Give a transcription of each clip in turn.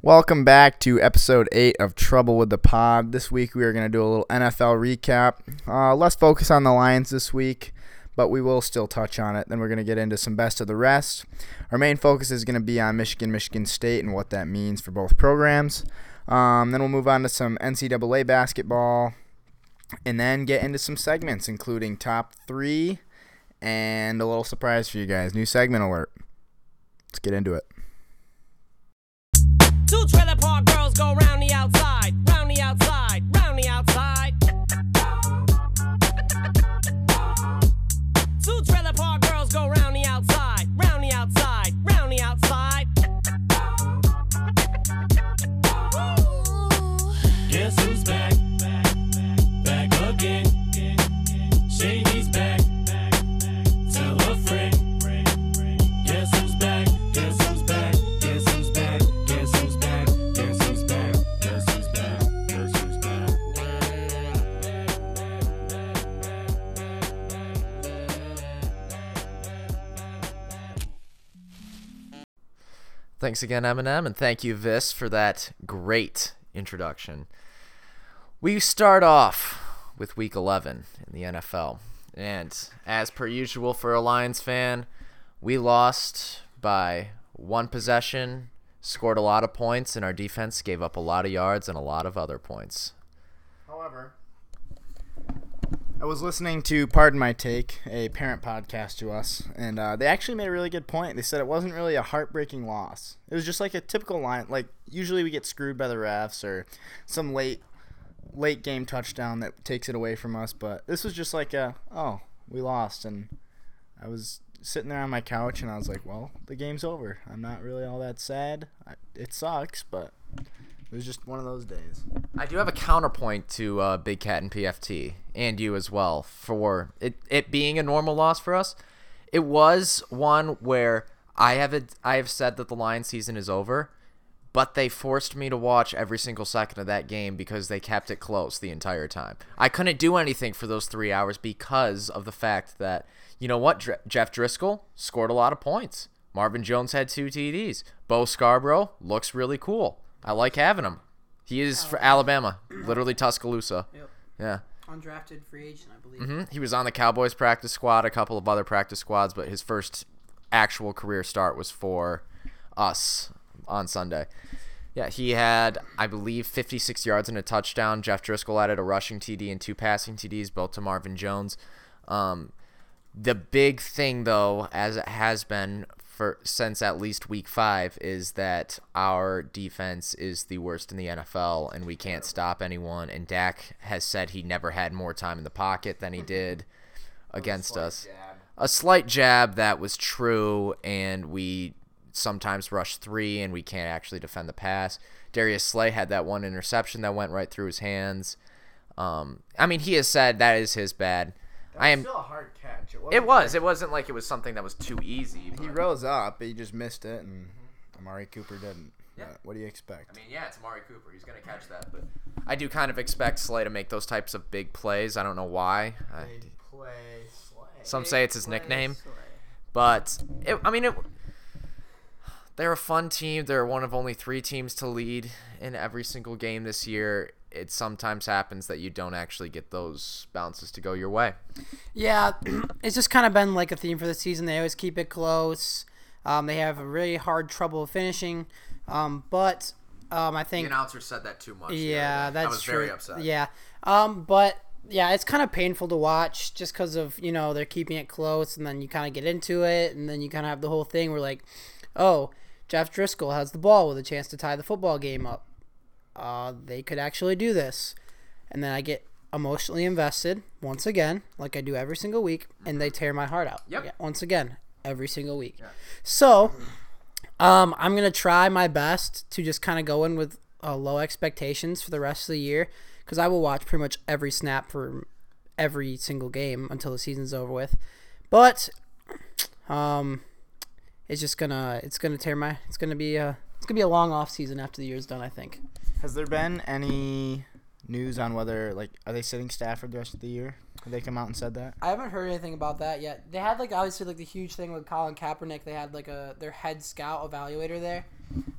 Welcome back to episode 8 of Trouble with the Pod. This week we are going to do a little NFL recap. Uh, less focus on the Lions this week, but we will still touch on it. Then we're going to get into some best of the rest. Our main focus is going to be on Michigan, Michigan State, and what that means for both programs. Um, then we'll move on to some NCAA basketball, and then get into some segments, including top three and a little surprise for you guys. New segment alert. Let's get into it. Two trailer park girls go round the outside, round the outside, Thanks again, Eminem, and thank you, Vis, for that great introduction. We start off with Week 11 in the NFL, and as per usual for a Lions fan, we lost by one possession, scored a lot of points, and our defense gave up a lot of yards and a lot of other points. However, I was listening to Pardon My Take, a parent podcast to us, and uh, they actually made a really good point. They said it wasn't really a heartbreaking loss. It was just like a typical line. Like usually we get screwed by the refs or some late late game touchdown that takes it away from us, but this was just like a oh we lost, and I was sitting there on my couch and I was like, well the game's over. I'm not really all that sad. I, it sucks, but it was just one of those days. I do have a counterpoint to uh, Big Cat and PFT, and you as well, for it, it being a normal loss for us. It was one where I have a, I have said that the Lions season is over, but they forced me to watch every single second of that game because they kept it close the entire time. I couldn't do anything for those three hours because of the fact that you know what, Dr- Jeff Driskel scored a lot of points. Marvin Jones had two TDs. Bo Scarborough looks really cool. I like having him. He is for Alabama, literally Tuscaloosa. Yep. Yeah. Undrafted free agent, I believe. hmm He was on the Cowboys practice squad, a couple of other practice squads, but his first actual career start was for us on Sunday. Yeah, he had, I believe, 56 yards and a touchdown. Jeff Driskel added a rushing TD and two passing TDs, both to Marvin Jones. Um, the big thing, though, as it has been for since at least week five, is that our defense is the worst in the NFL, and we can't stop anyone. And Dak has said he never had more time in the pocket than he did against us. A slight jab that was true, and we sometimes rush three, and we can't actually defend the pass. Darius Slay had that one interception that went right through his hands. Um, I mean, he has said that is his bad. I am. still a hard catch. It, It was. It wasn't like it was something that was too easy. He but- rose up, but he just missed it, and mm-hmm. Amari Cooper didn't. Yeah. But what do you expect? I mean, yeah, it's Amari Cooper. He's gonna catch that, but I do kind of expect Slay to make those types of big plays. I don't know why. I, play Slay. some say it's his nickname, but it, I mean, it, they're a fun team. They're one of only three teams to lead in every single game this year. It sometimes happens that you don't actually get those bounces to go your way. Yeah, it's just kind of been like a theme for the season. They always keep it close. Um, they have a really hard trouble finishing, um, but um, I The think announcer said that too much. yeah, day. that's I was true. very upset. Yeah, um, but yeah, it's kind of painful to watch just because of you know they're keeping it close, and then you kind of get into it, and then you kind of have the whole thing where like, oh, Jeff Driskel has the ball with a chance to tie the football game up. Uh, they could actually do this, and then I get emotionally invested once again, like I do every single week, and they tear my heart out. Yep. Yeah, once again, every single week. So, um, I'm gonna try my best to just kind of go in with uh, low expectations for the rest of the year, because I will watch pretty much every snap for every single game until the season's over with. But, um, it's just gonna it's gonna tear my it's gonna be a it's gonna be a long off season after the year's done. I think. Has there been any news on whether like are they sitting Stafford the rest of the year? Have they come out and said that? I haven't heard anything about that yet. They had like obviously like the huge thing with Colin Kaepernick. They had like a their head scout evaluator there,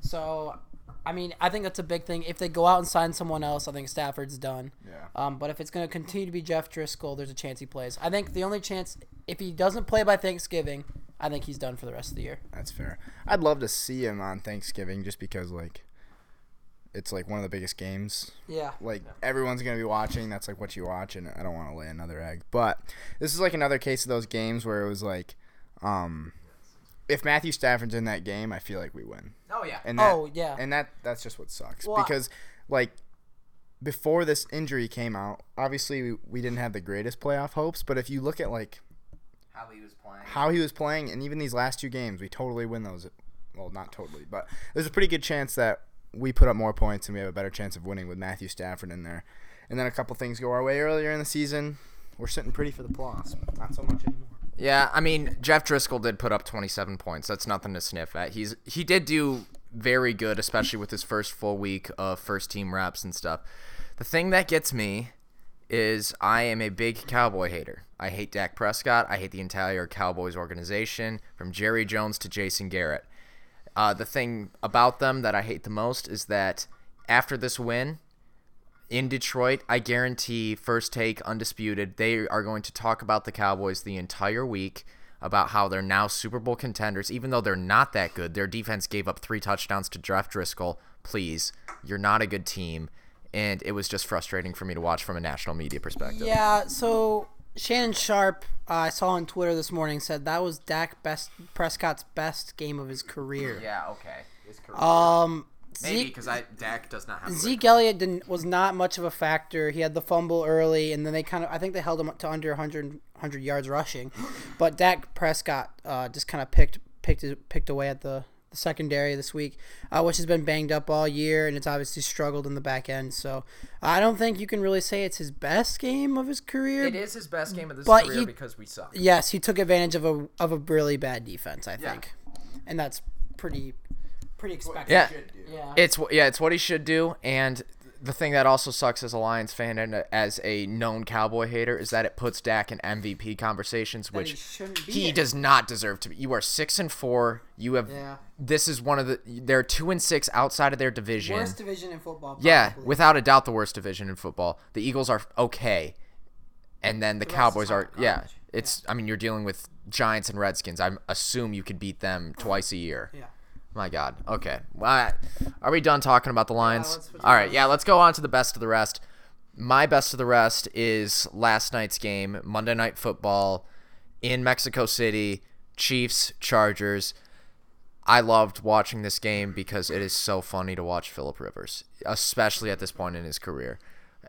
so I mean, I think that's a big thing. If they go out and sign someone else, I think Stafford's done. Yeah. Um, but if it's going to continue to be Jeff Driskel, there's a chance he plays. I think the only chance, if he doesn't play by Thanksgiving, I think he's done for the rest of the year. That's fair. I'd love to see him on Thanksgiving just because like it's like one of the biggest games. Yeah. Like everyone's gonna be watching. That's like what you watch, and I don't want to lay another egg. But this is like another case of those games where it was like, um, if Matthew Stafford's in that game, I feel like we win. Oh yeah. And that, Oh, yeah. and that that's just what sucks Well, I- because like before this injury came out, obviously we, we didn't have the greatest playoff hopes. But if you look at like How he was playing. how he was playing, and even these last two games, we totally win those. Well, not totally, but there's a pretty good chance that we put up more points and we have a better chance of winning with Matthew Stafford in there. And then a couple things go our way earlier in the season. We're sitting pretty for the playoffs. Not so much anymore. Yeah, I mean Jeff Driskel did put up 27 points. That's nothing to sniff at. He's he did do very good, especially with his first full week of first team reps and stuff. The thing that gets me is I am a big Cowboy hater. I hate Dak Prescott. I hate the entire Cowboys organization, from Jerry Jones to Jason Garrett. Uh, the thing about them that I hate the most is that after this win, in Detroit, I guarantee First Take Undisputed, they are going to talk about the Cowboys the entire week about how they're now Super Bowl contenders, even though they're not that good. Their defense gave up three touchdowns to Jeff Driskel. Please, you're not a good team. And it was just frustrating for me to watch from a national media perspective. Yeah, so Shannon Sharpe, uh, I saw on Twitter this morning, said that was Dak best Prescott's best game of his career. Yeah, okay. Um, Maybe because I Dak does not have Zeke Elliott didn't was not much of a factor. He had the fumble early, and then they kind of I think they held him to under 100, 100 yards rushing, but Dak Prescott uh, just kind of picked picked picked away at the, the secondary this week, uh, which has been banged up all year, and it's obviously struggled in the back end. So I don't think you can really say it's his best game of his career. It is his best game of this But career he- because we suck. Yes, he took advantage of a of a really bad defense, I Yeah. think, and that's pretty pretty expected. Yeah. yeah. It's yeah, it's what he should do. And the thing that also sucks as a Lions fan and as a known Cowboy hater is that it puts Dak in MVP conversations, he which shouldn't he does not deserve to be. You are six and four. You have Yeah. this is one of the they're two and six outside of their division. worst division in football. yeah, without a doubt, the worst division in football. The Eagles are okay, and then the, is Cowboys are garbage. yeah. It's I mean you're dealing with Giants and Redskins. I assume you could beat them twice a year. yeah. My God. Okay. Well, are we done talking about the Lions? let's All right. Yeah. Let's go on to the best of the rest. My best of the rest is last night's game, Monday Night Football, in Mexico City. Chiefs Chargers. I loved watching this game because it is so funny to watch Philip Rivers, especially at this point in his career.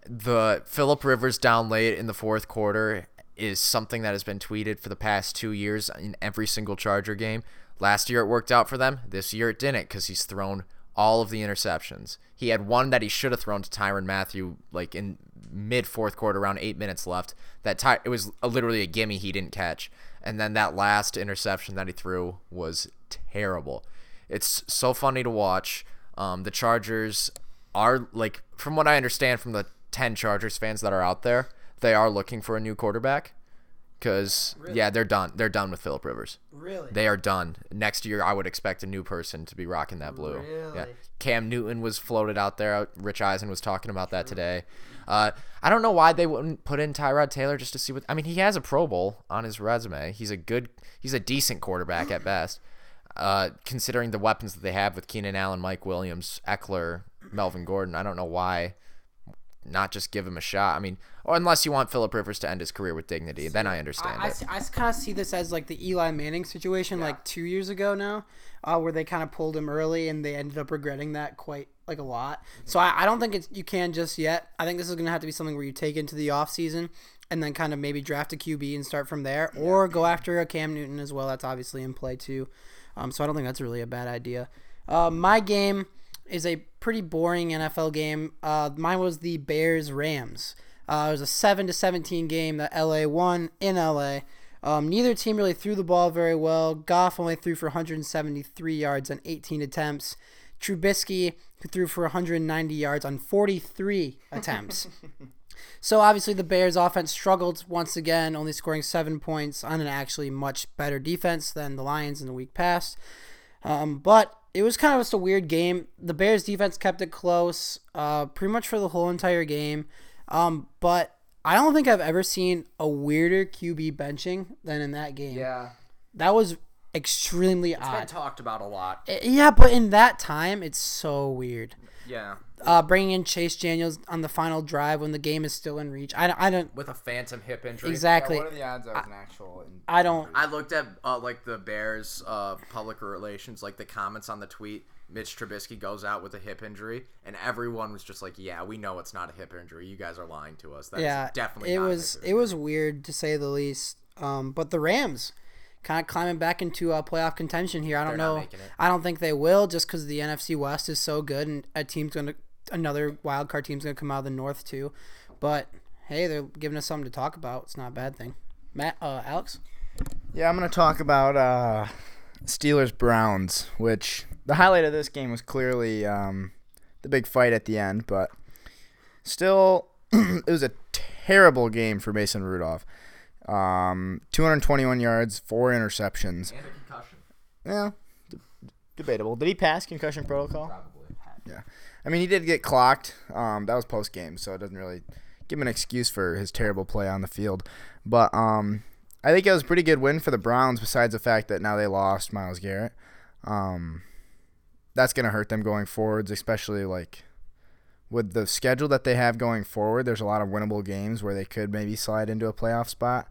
The Philip Rivers down late in the fourth quarter is something that has been tweeted for the past two years in every single Charger game. Last year it worked out for them. This year it didn't because he's thrown all of the interceptions. He had one that he should have thrown to Tyrann Mathieu like in mid fourth quarter, around eight minutes left. That Ty- it was a, literally a gimme he didn't catch, and then that last interception that he threw was terrible. It's so funny to watch. Um, the Chargers are like, from what I understand from the ten Chargers fans that are out there, they are looking for a new quarterback. Cause yeah, they're done. They're done with Philip Rivers. Really? They are done. Next year, I would expect a new person to be rocking that blue. Yeah. Really? Cam Newton was floated out there. Rich Eisen was talking about that today. Uh, I don't know why they wouldn't put in Tyrod Taylor just to see what. I mean, he has a Pro Bowl on his resume. He's a good. He's a decent quarterback at best. Uh, considering the weapons that they have with Keenan Allen, Mike Williams, Ekeler, Melvin Gordon, I don't know why not just give him a shot. I mean, or unless you want Philip Rivers to end his career with dignity, then I understand I, it. kind of see this as like the Eli Manning situation, like two years ago now, uh, where they kind of pulled him early and they ended up regretting that quite like a lot. So I, I don't think it's you can just yet. I think this is gonna have to be something where you take into the off season and then kind of maybe draft a QB and start from there, or go after a Cam Newton as well. That's obviously in play too. Um, so I don't think that's really a bad idea. Uh, my game is a pretty boring NFL game. Uh, mine was the Bears Rams. Uh, it was a seven to seventeen game that LA won in LA. Um, neither team really threw the ball very well. Goff only threw for 173 yards on 18 attempts. Trubisky threw for 190 yards on 43 attempts. So obviously the Bears offense struggled once again, only scoring seven points on an actually much better defense than the Lions in the week past. Um, but it was kind of just a weird game. The Bears defense kept it close, uh, pretty much for the whole entire game. Um, but I don't think I've ever seen a weirder QB benching than in that game. Yeah. That was extremely It's been odd. talked about a lot. Uh, yeah, but in that time, it's so weird. Yeah. Uh, bringing in Chase Daniels on the final drive when the game is still in reach. I, I don't With a phantom hip injury. exactly. what are the odds that was an actual? I don't. I looked at uh, like the Bears uh, public relations, like the comments on the tweet. Mitch Trubisky goes out with a hip injury, and everyone was just like, "Yeah, we know it's not a hip injury. You guys are lying to us. That's yeah, definitely it not a was hip it was weird to say the least. Um, but the Rams kind of climbing back into uh, playoff contention here. I don't They're know. I don't think they will just because the NFC West is so good and a team's gonna another wild card team's gonna come out of the North too. But hey, they're giving us something to talk about. It's not a bad thing. Matt, uh, Alex. Yeah, I'm gonna talk about uh, Steelers Browns, which the highlight of this game was clearly um, the big fight at the end, but still, it was a terrible game for Mason Rudolph. Um, 221 yards, four interceptions. And a concussion, Yeah, d- debatable. Did he pass concussion protocol? probably. I mean, he did get clocked. Um, that was post game, so it doesn't really give him an excuse for his terrible play on the field. But um, I think it was a pretty good win for the Browns. Besides the fact that now they lost Myles Garrett, um, that's gonna hurt them going forwards, especially like with the schedule that they have going forward. There's a lot of winnable games where they could maybe slide into a playoff spot,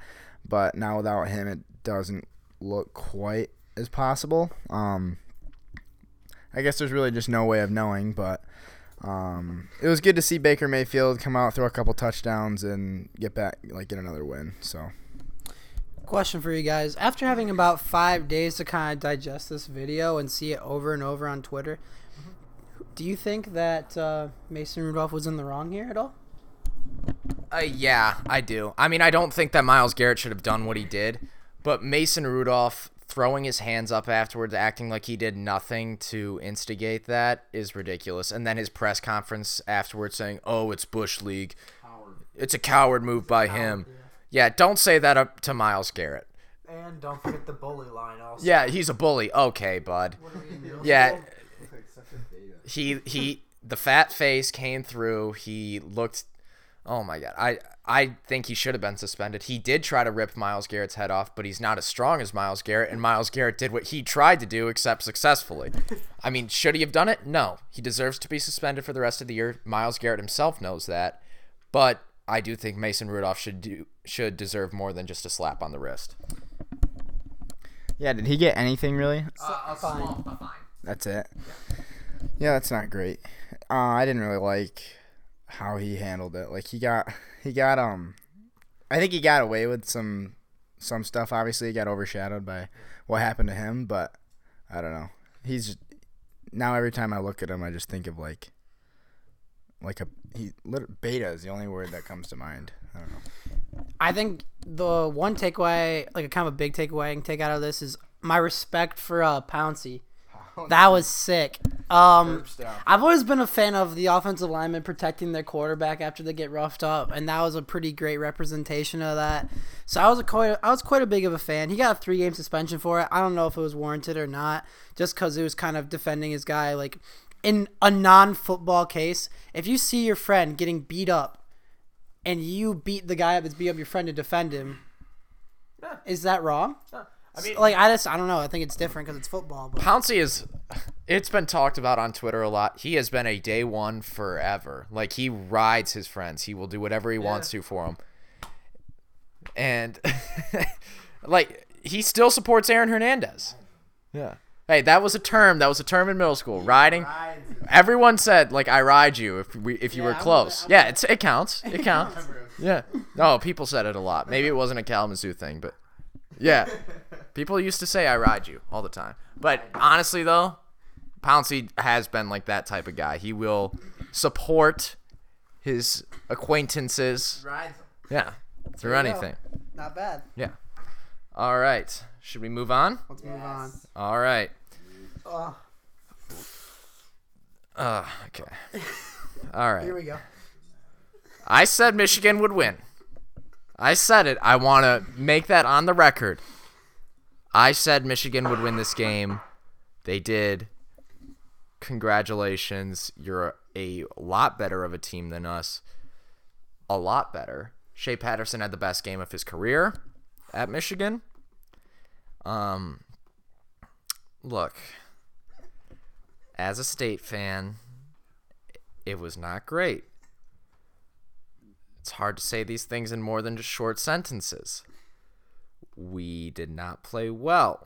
but now without him, it doesn't look quite as possible. Um, I guess there's really just no way of knowing, but um, it was good to see Baker Mayfield come out, throw a couple touchdowns, and get back, like get another win. So Question for you guys: After having about five days to kind of digest this video and see it over and over on Twitter, do you think that uh, Mason Rudolph was in the wrong here at all? Uh, yeah, I do. I mean, I don't think that Myles Garrett should have done what he did, but Mason Rudolph throwing his hands up afterwards, acting like he did nothing to instigate that, is ridiculous. And then his press conference afterwards saying, "Oh, it's Bush League. It's a coward move by him." Yeah, don't say that up to Myles Garrett. And don't forget the bully line also. Yeah, he's a bully. Okay, bud. Yeah. He he the fat face came through. He looked Oh my god. I I think he should have been suspended. He did try to rip Myles Garrett's head off, but he's not as strong as Myles Garrett and Myles Garrett did what he tried to do except successfully. I mean, should he have done it? No. He deserves to be suspended for the rest of the year. Myles Garrett himself knows that. But I do think Mason Rudolph should do should deserve more than just a slap on the wrist. yeah, did he get anything really? a small, a fine. That's it. Yeah, that's not great. Uh, I didn't really like how he handled it. Like he got he got um, I think he got away with some some stuff. Obviously, he got overshadowed by what happened to him. But I don't know. He's now every time I look at him, I just think of like like a he beta is the only word that comes to mind. I don't know. I think the one takeaway, like a kind of a big takeaway I can take out of this is my respect for uh, Pouncey. That was sick. Um, I've always been a fan of the offensive linemen protecting their quarterback after they get roughed up, and that was a pretty great representation of that. So I was a quite, I was quite a big of a fan. He got a three game suspension for it. I don't know if it was warranted or not, just because it was kind of defending his guy. Like in a non football case, if you see your friend getting beat up, and you beat the guy up that's beat up your friend to defend him, is that wrong? I mean, Like I just I don't know. I think it's different because it's football. But Pouncey is it's been talked about on Twitter a lot. He has been a day one forever. Like he rides his friends. He will do whatever he wants to for them. And like he still supports Aaron Hernandez. Yeah. Hey, that was a term. That was a term in middle school. Riding. Everyone said like I ride you if we if you were close. yeah, it's it counts. It counts. Yeah. No, people said it a lot. Maybe it wasn't a Kalamazoo thing, but yeah. People used to say I ride you all the time. But honestly though, Pouncey has been like that type of guy. He will support his acquaintances. Yeah. Through anything. not bad. Yeah. All right. Should we move on? Let's move on. All right. Oh, Uh, okay. All right. here we go. I said Michigan would win. I said it. I want to make that on the record. I said Michigan would win this game. They did. congratulations. You're a lot better of a team than us. A lot better. Shea Patterson had the best game of his career at Michigan. Um, look, as a state fan, it was not great. It's hard to say these things in more than just short sentences. We did not play well.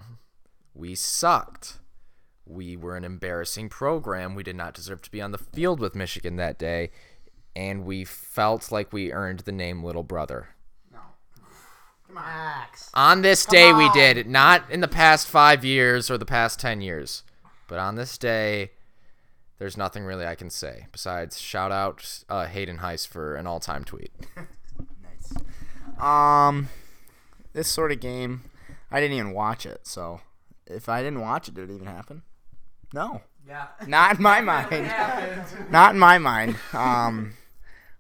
We sucked. We were an embarrassing program. We did not deserve to be on the field with Michigan that day. And we felt like we earned the name Little Brother. No. Come on. Max. On this day, we did. Not in the past five years or the past 10 years. But on this day, there's nothing really I can say besides shout out uh, Hayden Heiss for an all time tweet. Nice. Um, this sort of game, I didn't even watch it. So, if I didn't watch it, did it even happen? No, Yeah. not in my mind. Not in my mind. Um,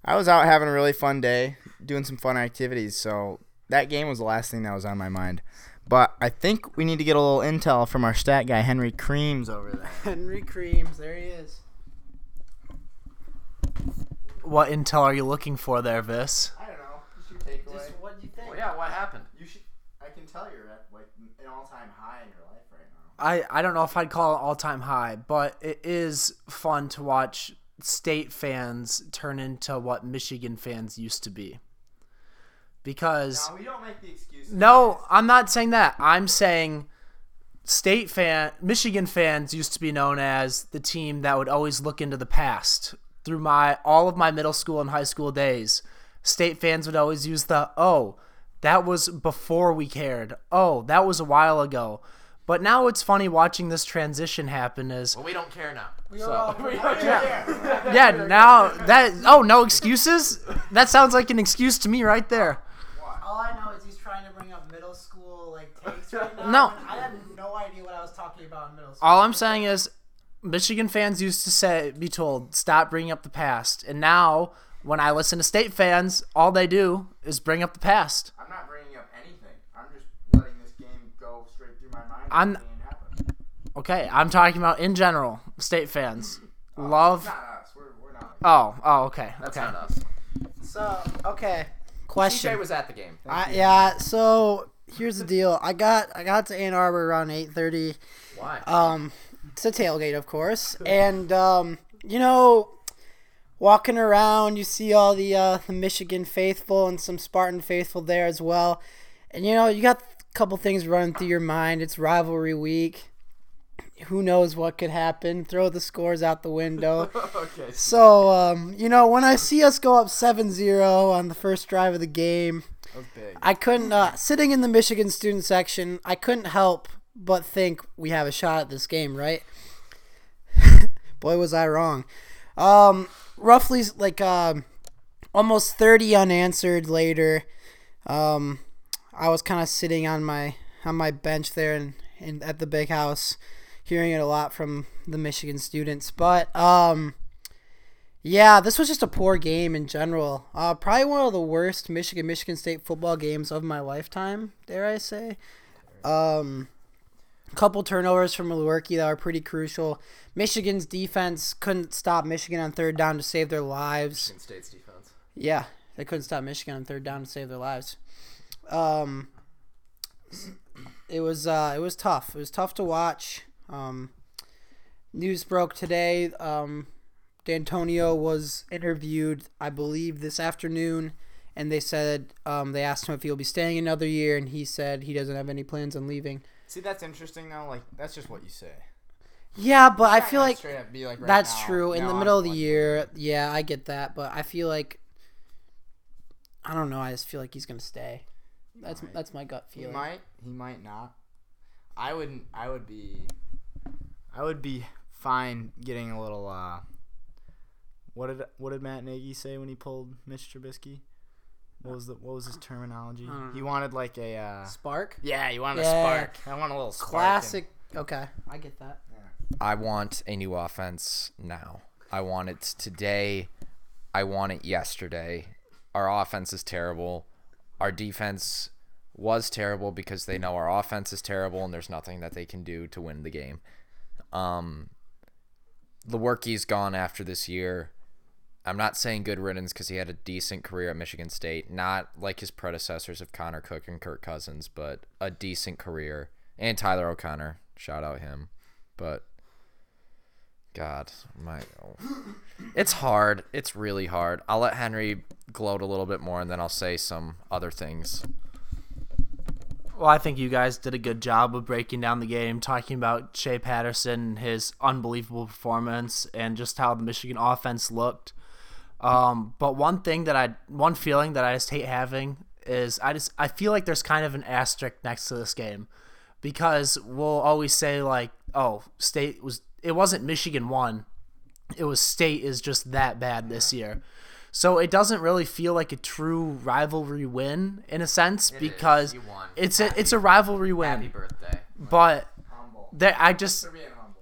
I was out having a really fun day, doing some fun activities. So that game was the last thing that was on my mind. But I think we need to get a little intel from our stat guy Henry Creams over there. Henry Creams, there he is. What intel are you looking for there, Vis? I don't know. You should take away. what do you think? yeah, what happened? You should. I can tell you're at like an all-time high in your life right now. I, I don't know if I'd call it all time high, but it is fun to watch state fans turn into what Michigan fans used to be. Because we don't make the excuse. no, I'm not saying that. I'm saying state fan Michigan fans used to be known as the team that would always look into the past. Through my all of my middle school and high school days, state fans would always use the oh, that was before we cared. Oh, that was a while ago. But now it's funny watching this transition happen as Well, we don't care now. yeah, now that oh, no excuses? That sounds like an excuse to me right there. All I know is he's trying to bring up middle school like takes right now. No. I had no idea what I was talking about in middle school. All I'm saying is Michigan fans used to say be told stop bringing up the past. And now when I listen to state fans, all they do is bring up the past. I'm not bringing up anything. I'm just letting this game go straight through my mind. I'm- Okay, I'm talking about in general, state fans. Love Not us. We're, we're not. Oh, oh, okay. That's okay. not us. So okay, TJ question. was at the game. I, yeah. So here's the deal. I got I got to Ann Arbor around eight thirty. Why? Um, it's a tailgate, of course, and um, you know, walking around, you see all the uh, the Michigan faithful and some Spartan faithful there as well, and you know, you got a couple things running through your mind. It's rivalry week. Who knows what could happen? Throw the scores out the window. okay. So, um, you know, when I see us go up 7-0 on the first drive of the game. I couldn't uh, sitting in the Michigan student section. I couldn't help but think we have a shot at this game, right? Boy, was I wrong. Um, roughly like um, almost thirty unanswered later. Um, I was kind of sitting on my on my bench there and in, at the big house, hearing it a lot from the Michigan students. But um, yeah, this was just a poor game in general. Uh, probably one of the worst Michigan Michigan State football games of my lifetime, dare I say. Um, couple turnovers from Lewerke that were pretty crucial. Michigan's defense couldn't stop Michigan on third down to save their lives. State's defense. Yeah, they couldn't stop Michigan on third down to save their lives. Um, it was uh, it was tough. It was tough to watch. Um, news broke today. Um, D'Antonio was interviewed, I believe, this afternoon, and they said um, they asked him if he'll be staying another year, and he said he doesn't have any plans on leaving. See, that's interesting though. Like, that's just what you say. Yeah, but I feel like straight up be like, right That's now, true. In the I'm middle of the year, yeah, I get that, but I feel like I don't know. I just feel like he's gonna stay. That's might. that's my gut feeling. He might. He might not. I wouldn't. I would be. I would be fine getting a little. uh What did What did Matt Nagy say when he pulled Mitch Trubisky? What was the What was his terminology? He wanted like a. uh Spark, Yeah, he wanted Yeah. a spark. I want a little spark in- classic. Okay, I get that. I want a new offense now. I want it today. I want it yesterday. Our offense is terrible. Our defense was terrible because they know our offense is terrible and there's nothing that they can do to win the game. Um Lewerke's gone after this year. I'm not saying good riddance because he had a decent career at Michigan State, not like his predecessors of Connor Cook and Kirk Cousins, but a decent career. And Tyler O'Connor, shout out him. But God, my, oh. it's hard. It's really hard. I'll let Henry gloat a little bit more, and then I'll say some other things. Well, I think you guys did a good job of breaking down the game, talking about Shea Patterson, his unbelievable performance, and just how the Michigan offense looked. Um, but one thing that I, one feeling that I just hate having is I just I feel like there's kind of an asterisk next to this game, because we'll always say like, oh, state was it wasn't Michigan won, it was state is just that bad this year. So it doesn't really feel like a true rivalry win in a sense because You won. it's a it's a rivalry win. Happy birthday. But there, I just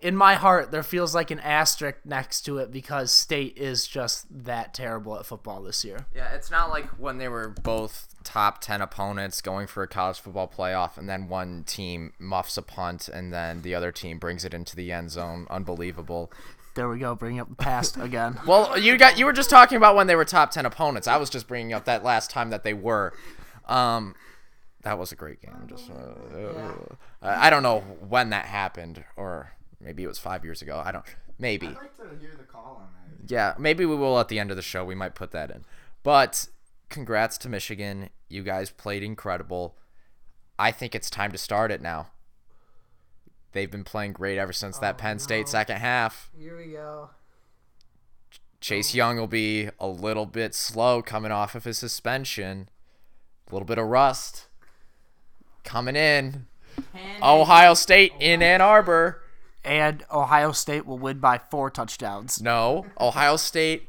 in my heart there feels like an asterisk next to it because state is just that terrible at football this year. Yeah, it's not like when they were both top 10 opponents going for a college football playoff and then one team muffs a punt and then the other team brings it into the end zone. Unbelievable. There we go, bringing up the past again. Well, you got you were just talking about when they were top 10 opponents. I was just bringing up that last time that they were. Um that was a great game. Just uh, I don't know when that happened or maybe it was 5 years ago. I don't maybe. I'd like to hear the call on that. Yeah, maybe we will at the end of the show. We might put that in. But congrats to Michigan. You guys played incredible. I think it's time to start it now. They've been playing great ever since that oh, Penn State second half. Here we go. Chase oh. Young will be a little bit slow coming off of his suspension. A little bit of rust coming in. Ohio State in Ann Arbor. And Ohio State will win by four touchdowns. No, Ohio State.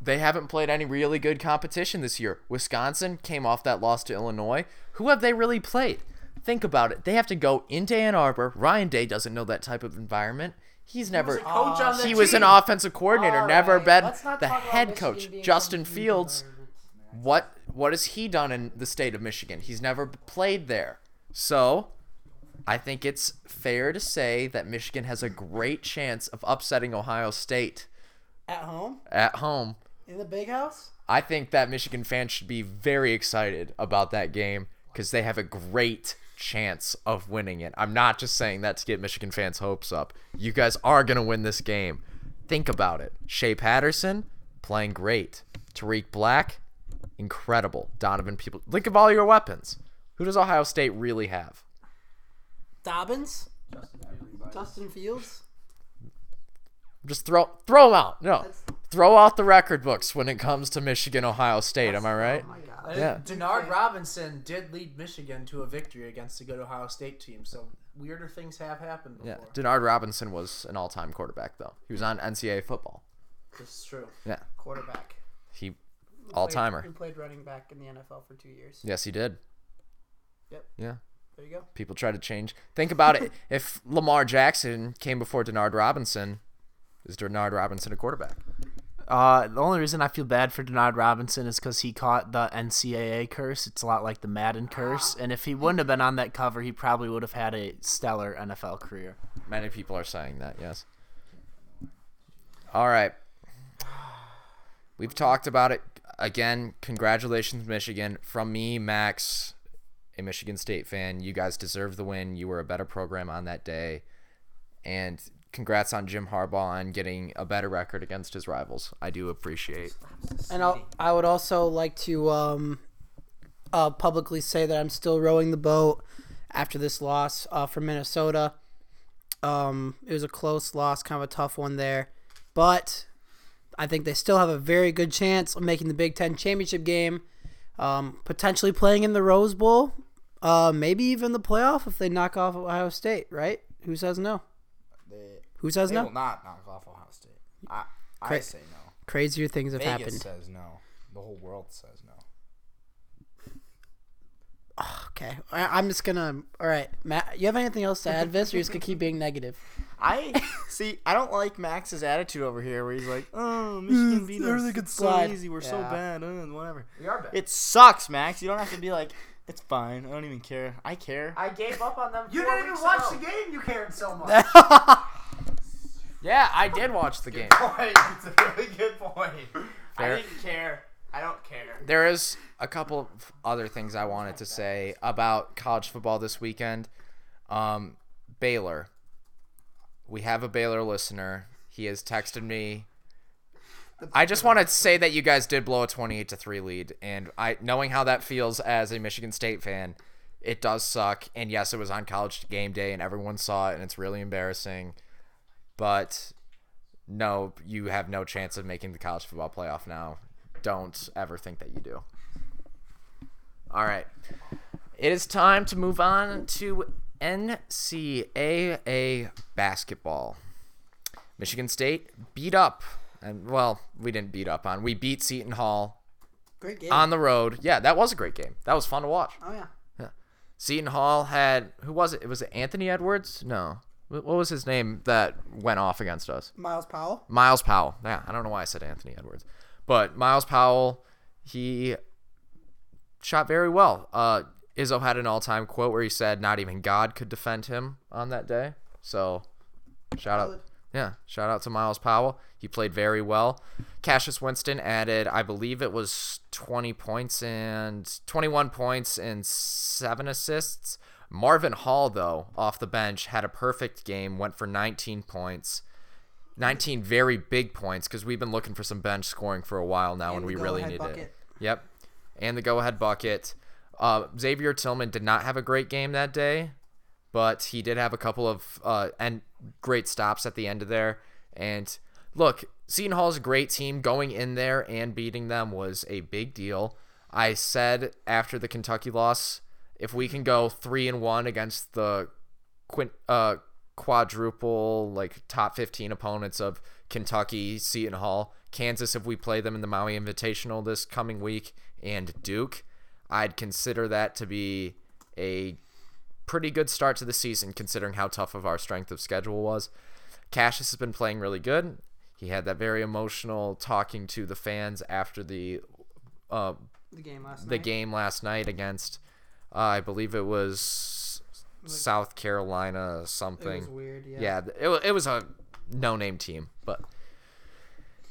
They haven't played any really good competition this year. Wisconsin came off that loss to Illinois. Who have they really played? Think about it. They have to go into Ann Arbor. Ryan Day doesn't know that type of environment. He's never. coach on the he was an offensive coordinator, All never right, been the head coach. Justin Fields. What what has he done in the state of Michigan? He's never played there. So, I think it's fair to say that Michigan has a great chance of upsetting Ohio State At home at home. in the big house. I think that Michigan fans should be very excited about that game because they have a great chance of winning it. I'm not just saying that to get Michigan fans' hopes up. You guys are going to win this game. Think about it. Shea Patterson playing great. Tarik Black, incredible. Donovan People. Think of all your weapons. Who does Ohio State really have? Dobbins. Justin Fields. Just throw throw them out. No. Throw out the record books when it comes to Michigan Ohio State. Am I right? Yeah. Denard Robinson did lead Michigan to a victory against a good Ohio State team, so weirder things have happened before. Yeah. Denard Robinson was an all-time quarterback though. He was on NCAA football. This is true. Yeah. Quarterback. He all-timer. He played running back in the NFL for two years. Yes, he did. Yep. Yeah. There you go. People try to change. Think about it. If Lamar Jackson came before Denard Robinson, is Denard Robinson a quarterback? Uh, the only reason I feel bad for Denard Robinson is because he caught the NCAA curse. It's a lot like the Madden curse, and if he wouldn't have been on that cover, he probably would have had a stellar NFL career. Many people are saying that, yes. All right. We've talked about it. Again, congratulations, Michigan. From me, Max, a Michigan State fan. You guys deserve the win. You were a better program on that day. And congrats on Jim Harbaugh on getting a better record against his rivals. I do appreciate. And I'll, I would also like to um, uh, publicly say that I'm still rowing the boat after this loss uh, from Minnesota. Um, it was a close loss, kind of a tough one there, but I think they still have a very good chance of making the Big Ten championship game, um, potentially playing in the Rose Bowl, uh, maybe even the playoff if they knock off Ohio State. Right? Who says no? They, Who says they no? will not knock off Ohio State. I, I say no. Crazier things have Vegas happened. says no. The whole world says no. Okay, I, I'm just gonna. All right, Matt. You have anything else to add, Vis, or you just gonna keep being negative? I see. I don't like Max's attitude over here, where he's like, "Oh, Michigan beat us. everything It's could so easy. We're so bad. Uh, whatever." We are bad. It sucks, Max. You don't have to be like, "It's fine. I don't even care." I care. I gave up on them. You didn't even watch the game. You cared so much. Yeah, I did watch the game. Point. It's a really good point. Fair. I didn't care. I don't care. There is a couple of other things I wanted to say about college football this weekend. Um, Baylor. We have a Baylor listener. He has texted me. I just want to say that you guys did blow a 28 to 3 lead and I knowing how that feels as a Michigan State fan, it does suck and yes, it was on college game day and everyone saw it and it's really embarrassing. But no, you have no chance of making the college football playoff now. Don't ever think that you do. All right. It is time to move on to NCAA basketball. Michigan State beat up, and well, we didn't beat up on. We beat Seton Hall Great game. on the road. Yeah, that was a great game. That was fun to watch. oh yeah. Seton Hall had who was it? It was it Anthony Edwards? No, what was his name that went off against us? Myles Powell. Myles Powell. Yeah, I don't know why I said Anthony Edwards, but Myles Powell, he shot very well. Uh, Izzo had an all-time quote where he said, "Not even God could defend him on that day." So, shout out, yeah, shout out to Myles Powell. He played very well. Cassius Winston added, I believe it was 20 points and 21 points and seven assists. Marvin Hall, though, off the bench, had a perfect game, went for 19 points. 19 very big points because we've been looking for some bench scoring for a while now and, And we really need bucket. it. Yep. And the go ahead bucket. Uh, Xavier Tillman did not have a great game that day, but he did have a couple of uh, and great stops at the end of there. And look, Seton Hall's a great team. Going in there and beating them was a big deal. I said after the Kentucky loss, if we can go three and one against the quint, uh, quadruple like top 15 opponents of Kentucky, Seton Hall, Kansas if we play them in the Maui Invitational this coming week, and Duke, I'd consider that to be a pretty good start to the season considering how tough of our strength of schedule was. Cassius has been playing really good. He had that very emotional talking to the fans after the uh, The game last the game last night against uh, I believe it was South Carolina something. It was weird. Yeah. Yeah, it, it was a no name team. But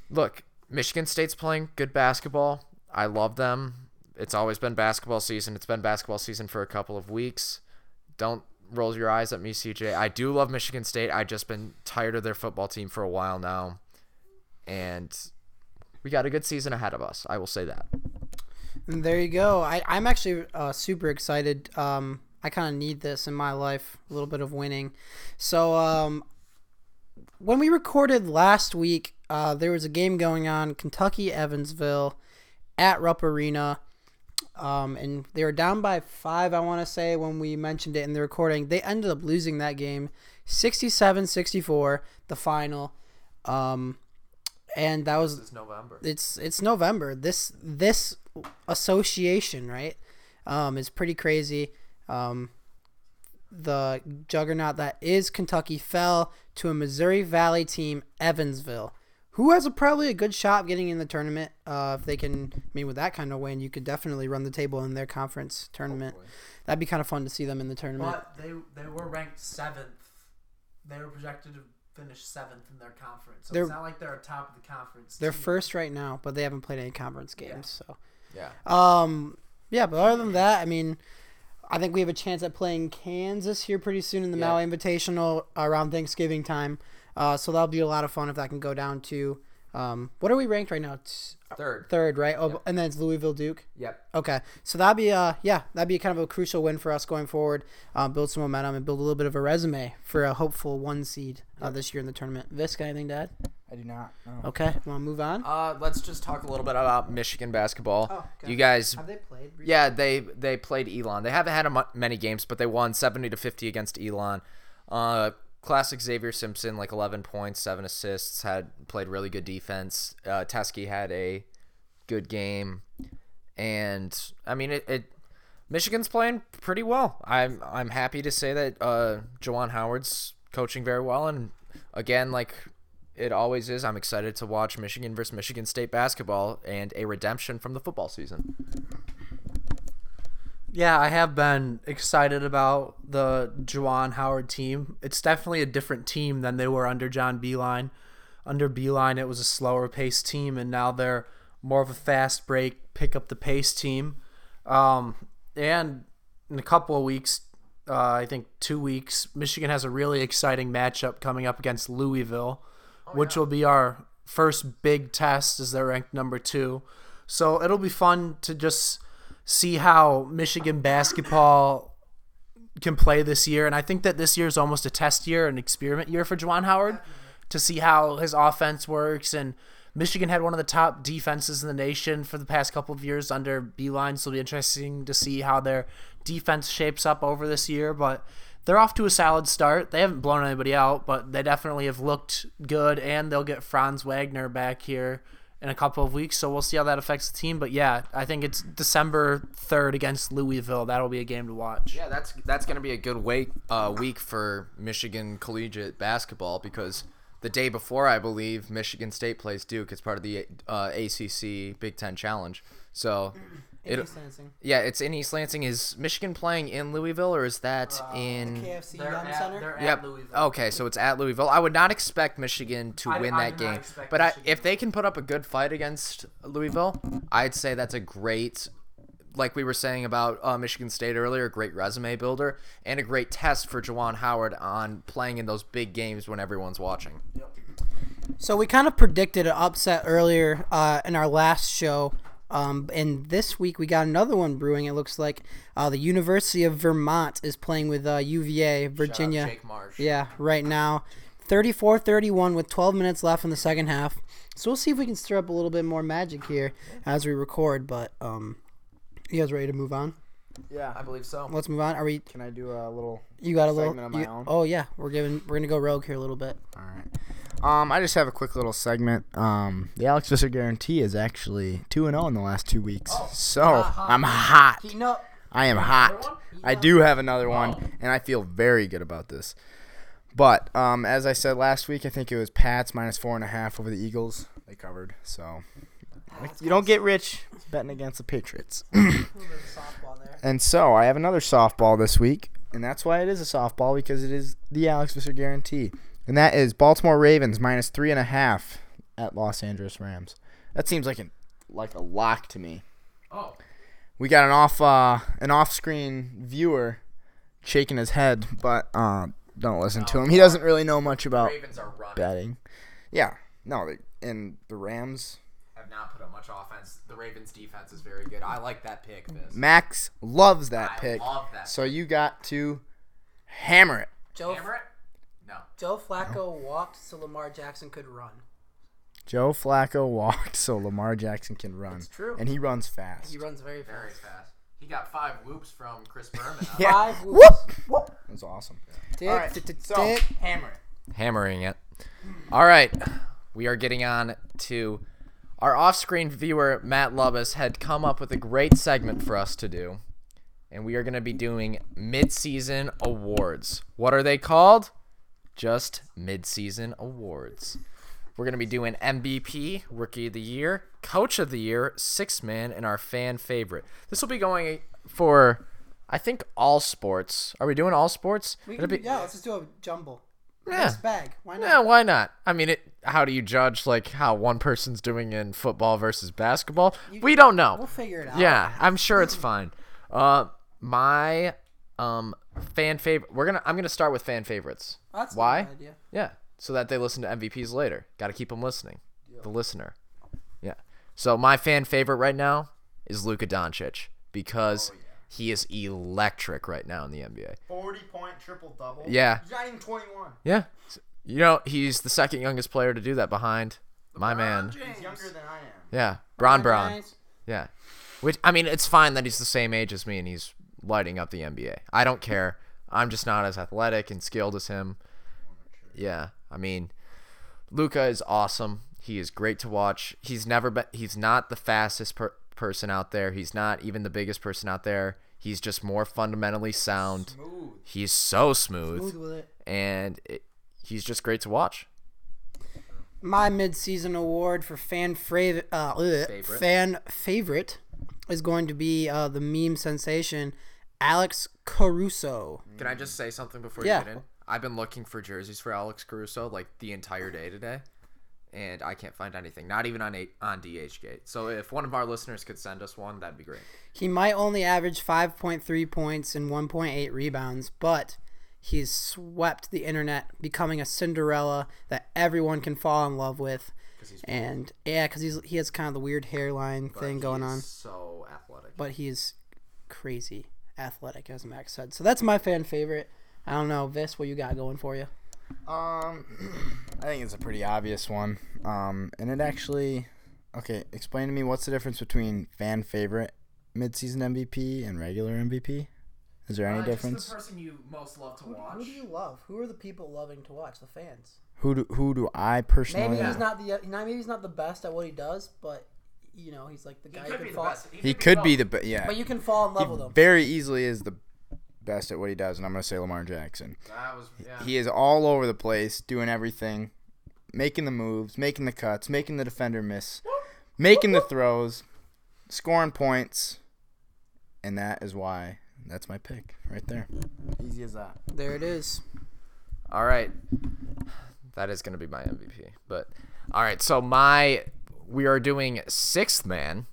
look, Michigan State's playing good basketball. I love them. It's always been basketball season. It's been basketball season for a couple of weeks. Don't roll your eyes at me, CJ. I do love Michigan State. I've just been tired of their football team for a while now. And we got a good season ahead of us. I will say that. And there you go. I, I'm actually uh, super excited. Um, I kind of need this in my life, a little bit of winning. So, um, when we recorded last week, uh, there was a game going on, Kentucky Evansville at Rupp Arena. Um, and they were down by five, I want to say, when we mentioned it in the recording. They ended up losing that game 67 64, the final. Um, and that was November. it's it's November. This this association, right, um, is pretty crazy. Um, the juggernaut that is Kentucky fell to a Missouri Valley team, Evansville, who has a, probably a good shot of getting in the tournament. Uh, if they can, I mean, with that kind of win, you could definitely run the table in their conference tournament. That'd be kind of fun to see them in the tournament. But they they were ranked seventh. They were projected to finish seventh in their conference. So They're- it's not like they're top of the conference. They're team. first right now, but they haven't played any conference games. So. Yeah. Um, yeah, but other than that, I mean, I think we have a chance at playing Kansas here pretty soon in the Yeah. Maui Invitational around Thanksgiving time. Uh, so that'll be a lot of fun if that can go down to. Um, what are we ranked right now? Third. Third, right? Oh, and then it's Louisville Duke. Yep. Okay, so that'd be uh yeah that'd be kind of a crucial win for us going forward. Um, build some momentum and build a little bit of a resume for a hopeful one seed uh, this year in the tournament. Visk, anything to add? I do not. No. Okay, want to move on? Uh, let's just talk a little bit about Michigan basketball. Oh, okay. You guys, Have they played? recently? yeah, they they played Elon. They haven't had a many games, but they won seventy to fifty against Elon. Uh, classic Xavier Simpson, like eleven points, seven assists, had played really good defense. Uh, Teske had a good game, and I mean it. it Michigan's playing pretty well. I'm I'm happy to say that uh, Juwan Howard's coaching very well, and again, like it always is, I'm excited to watch Michigan versus Michigan State basketball and a redemption from the football season. Yeah, I have been excited about the Juwan Howard team. It's definitely a different team than they were under John Beilein. Under Beeline, it was a slower paced team, and now they're more of a fast break, pick up the pace team. Um, and in a couple of weeks, uh, I think two weeks, Michigan has a really exciting matchup coming up against Louisville, Oh, which will be our first big test as they're ranked number two. So it'll be fun to just see how Michigan basketball can play this year. And I think that this year is almost a test year, an experiment year for Juwan Howard to see how his offense works. And Michigan had one of the top defenses in the nation for the past couple of years under Beilein, so it'll be interesting to see how their defense shapes up over this year. But they're off to a solid start. They haven't blown anybody out, but they definitely have looked good, and they'll get Franz Wagner back here in a couple of weeks, so we'll see how that affects the team. But yeah, I think it's December third against Louisville. That'll be a game to watch. Yeah, that's that's gonna be a good wait uh, week for Michigan collegiate basketball because the day before, I believe, Michigan State plays Duke. It's part of the uh, ACC Big Ten Challenge. So, it, yeah, it's in East Lansing. Is Michigan playing in Louisville or is that in? KFC Yum! Center. Yep. Okay, so it's at Louisville. I would not expect Michigan to I- win I that game, but I, if they can put up a good fight against Louisville, I'd say that's a great, like we were saying about uh, Michigan State earlier, a great resume builder and a great test for Juwan Howard on playing in those big games when everyone's watching. So we kind of predicted an upset earlier uh, in our last show. Um, and this week we got another one brewing. It looks like uh, the University of Vermont is playing with uh, UVA, Virginia. Yeah, right now. 34 31 with 12 minutes left in the second half. So we'll see if we can stir up a little bit more magic here as we record. But um, you guys ready to move on? Yeah. I believe so. Let's move on. Are we? Can I do a little? You got a little. Segment of my you- own? Oh yeah, we're giving. We're gonna go rogue here a little bit. All right. Um, I just have a quick little segment. Um, the Alex Visser guarantee is actually two and zero in the last two weeks. so I'm hot. No. I am hot. I do have another one, and I feel very good about this. But um, as I said last week, I think it was Pats minus four and a half over the Eagles. They covered, so you don't get rich betting against the Patriots. and so I have another softball this week, and that's why it is a softball because it is the Alex Visser guarantee, and that is Baltimore Ravens minus three and a half at Los Angeles Rams. That seems like a like a lock to me. Oh. We got an off uh, an off screen viewer shaking his head, but uh, don't listen to him. He doesn't really know much about Ravens are running. betting. Yeah, no, and the Rams. Have not put up much offense. The Ravens defense is very good. I like that pick. This. Max loves that I pick. love that So you got to hammer it. Joe Hammer it? No. Joe Flacco walked so Lamar Jackson could run. Joe Flacco walked so Lamar Jackson can run. It's true. And he runs fast. He runs very Very fast. fast. He got five whoops from Chris Berman. Yeah. Five Whoop! That's awesome. Dick, All right, dick, dick, so hammer it. hammering it. All right, we are getting on to our off-screen viewer Matt Lubbis had come up with a great segment for us to do, and we are going to be doing mid-season awards. What are they called? Just mid-season awards. We're going to be doing MVP, Rookie of the Year, Coach of the Year, Six Man, and our fan favorite. This will be going for, I think, all sports. Are we doing all sports? We can, be- yeah, let's just do a jumble. Yeah. Mixed bag. Why not? Yeah, why not? I mean, it. How do you judge like how one person's doing in football versus basketball? we don't know. We'll figure it out. yeah, I'm sure it's fine. Uh, my um fan favorite. We're gonna. I'm gonna start with fan favorites. That's Why? A good idea. Yeah, so that they listen to MVPs later. Got to keep them listening. The listener. Yeah. So my fan favorite right now is Luka Doncic because he is electric right now in the NBA. 40 point triple double. Yeah. He's not even 21. Yeah. You know, he's the second youngest player to do that behind my man. He's younger than I am. Yeah. Bron Brown. Guys, Yeah. Which I mean, it's fine that he's the same age as me and he's lighting up the NBA. I don't care. I'm just not as athletic and skilled as him. Yeah. I mean, Luka is awesome. He is great to watch. He's never been he's not the fastest per- person out there. He's not even the biggest person out there. He's just more fundamentally sound. He's so smooth, Smooth with it. and it, he's just great to watch. My mid-season award for fan favorite, uh, ugh, Favorite. fan favorite is going to be uh, the meme sensation Alex Caruso. Can I just say something before Yeah. you get in? I've been looking for jerseys for Alex Caruso like the entire day today, and I can't find anything. Not even on on DHgate. So if one of our listeners could send us one, that'd be great. He might only average 5.3 points and 1.8 rebounds, but he's swept the internet, becoming a Cinderella that everyone can fall in love with. And yeah, because he's he has kind of the weird hairline thing going on, So athletic. but he's crazy athletic, as Max said. So that's my fan favorite. I don't know, Vis, what you got going for you? Um, I think it's a pretty obvious one. Um, and it actually, okay, explain to me what's the difference between fan favorite midseason MVP and regular MVP? Is there any difference? person you most love to watch. Who do you love? Who are the people loving to watch? The fans. Who do who do I personally? Maybe he's not the maybe he's not the best at what he does, but you know he's like the guy you can fall. He could be the be- yeah. But you can fall in love with him. very easily is the best at what he does, and I'm gonna say Lamar Jackson. That was yeah. He is all over the place, doing everything, making the moves, making the cuts, making the defender miss, making the throws, scoring points, and that is why that's my pick right there. Easy as that. There it is. All right. That is going to be my MVP. But all right, so my we are doing sixth man.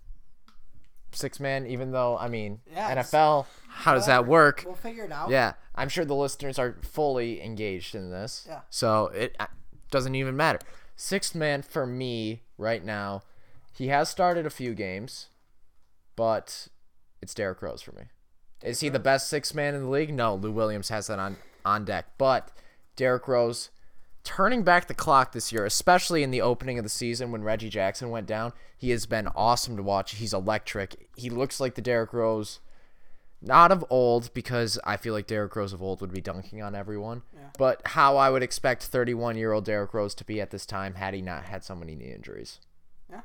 Sixth man even though I mean Yeah, NFL how does that work? We'll figure it out. Yeah, I'm sure the listeners are fully engaged in this. Yeah. So it uh, doesn't even matter. Sixth man for me right now, he has started a few games, but it's Derrick Rose for me. Is he the best sixth man in the league? No, Lou Williams has that on on deck. But Derrick Rose turning back the clock this year, especially in the opening of the season when Reggie Jackson went down, he has been awesome to watch. He's electric. He looks like the Derrick Rose not of old because I feel like Derrick Rose of old would be dunking on everyone, but how I would expect 31 year old Derrick Rose to be at this time had he not had so many knee injuries. Yeah.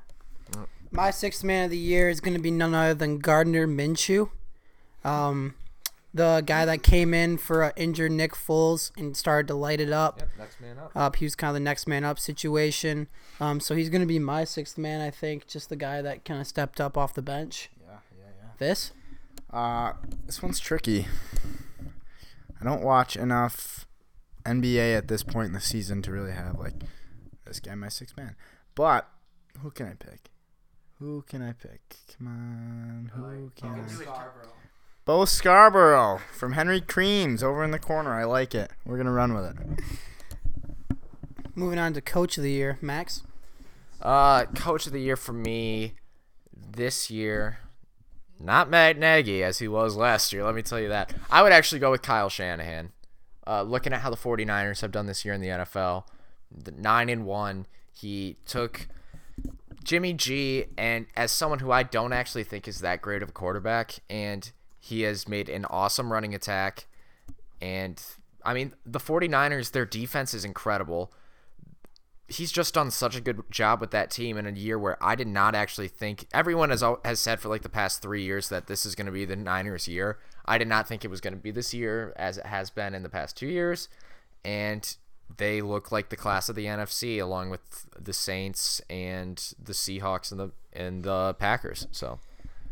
My sixth man of the year is going to be none other than Gardner Minshew, um, the guy that came in for an injured Nick Foles and started to light it up. Yep, next man up. Up, he was kind of the next man up situation. Um, so he's going to be my sixth man, I think. Just the guy that kind of stepped up off the bench. Yeah, yeah, yeah. This? Uh, this one's tricky. I don't watch enough NBA at this point in the season to really have like this guy my sixth man. But who can I pick? Who can I pick? Come on, who can I? Bo Scarborough from Henry Creams over in the corner. I like it. We're gonna run with it. Moving on to coach of the year, Max. Uh, coach of the year for me this year, not Matt Nagy as he was last year. Let me tell you that. I would actually go with Kyle Shanahan. Uh, looking at how the 49ers have done this year in the NFL, the 9 and 1, he took Jimmy G and as someone who I don't actually think is that great of a quarterback and he has made an awesome running attack and I mean the 49ers their defense is incredible he's just done such a good job with that team in a year where I did not actually think everyone has has said for like the past three years that this is going to be the Niners' year. I did not think it was going to be this year as it has been in the past two years, and they look like the class of the NFC along with the Saints and the Seahawks and the and the Packers. So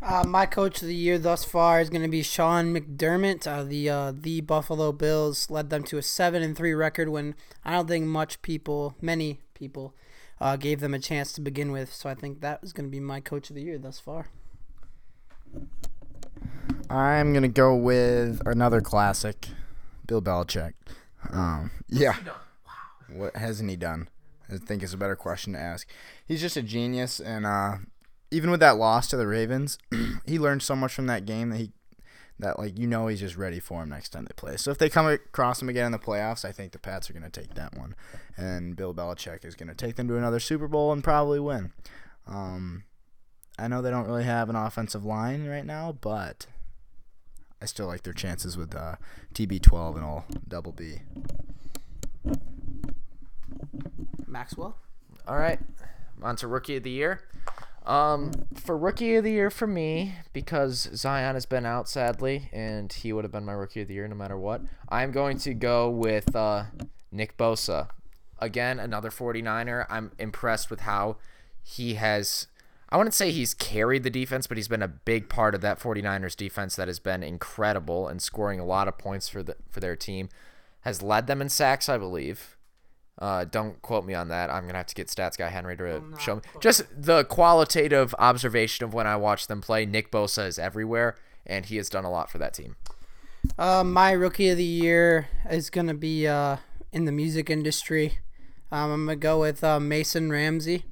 Uh, my coach of the year thus far is going to be Sean McDermott. Uh, the uh, the Buffalo Bills led them to a seven and three record when I don't think much people, many people, uh, gave them a chance to begin with. So I think that is going to be my coach of the year thus far. I'm gonna go with another classic, Bill Belichick. Um, yeah. What hasn't he done? I think is a better question to ask. He's just a genius, and uh, even with that loss to the Ravens, he learned so much from that game that he that like you know he's just ready for him next time they play. So if they come across him again in the playoffs, I think the Pats are gonna take that one, and Bill Belichick is gonna take them to another Super Bowl and probably win. Um, I know they don't really have an offensive line right now, but I still like their chances with uh, TB12 and all double B. Maxwell. All right, on to rookie of the year. Um, for rookie of the year for me, because Zion has been out sadly, and he would have been my rookie of the year no matter what. I'm going to go with uh, Nick Bosa. Again, another 49er. I'm impressed with how he has. I wouldn't say he's carried the defense, but he's been a big part of that 49ers defense that has been incredible and scoring a lot of points for the for their team. Has led them in sacks, I believe. Uh, don't quote me on that. I'm gonna have to get stats guy Henry to show me. Just the qualitative observation of when I watch them play. Nick Bosa is everywhere, and he has done a lot for that team. Uh, my rookie of the year is gonna be uh, in the music industry. Um, I'm gonna go with uh, Mason Ramsey,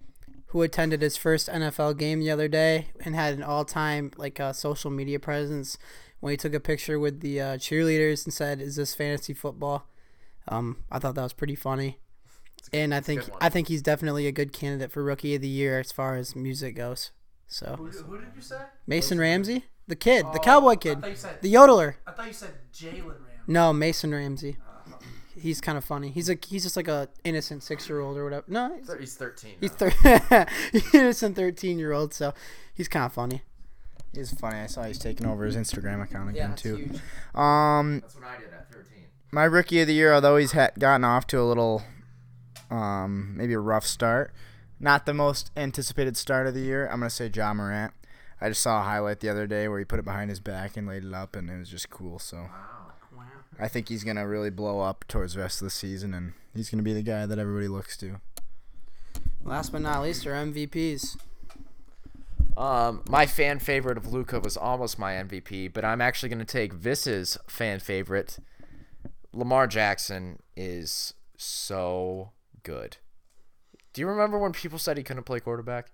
who attended his first NFL game the other day and had an all-time like uh, social media presence when he took a picture with the uh, cheerleaders and said, "Is this fantasy football?" Um, I thought that was pretty funny, and I think I think he's definitely a good candidate for rookie of the year as far as music goes. So Who did you say? Mason Ramsey, the kid, the cowboy kid, I you said, the yodeler. I thought you said Jalen Ramsey. No, Mason Ramsey. He's kind of funny. He's a he's just like a innocent six year old or whatever. No, he's, He's 13. he's thir- innocent thirteen year old. So he's kind of funny. He's funny. I saw he's taking over his Instagram account again it's too. huge. Um, That's what I did at 13. my rookie of the year, although he's had gotten off to a little, um, maybe a rough start, not the most anticipated start of the year. I'm gonna say Ja Morant. I just saw a highlight the other day where he put it behind his back and laid it up, and it was just cool. So I think he's gonna really blow up towards the rest of the season, and he's gonna be the guy that everybody looks to. Last but not least, our MVPs. Um, my fan favorite of Luka was almost my MVP, but I'm actually going to take Vis's fan favorite. Lamar Jackson is so good. Do you remember when people said he couldn't play quarterback?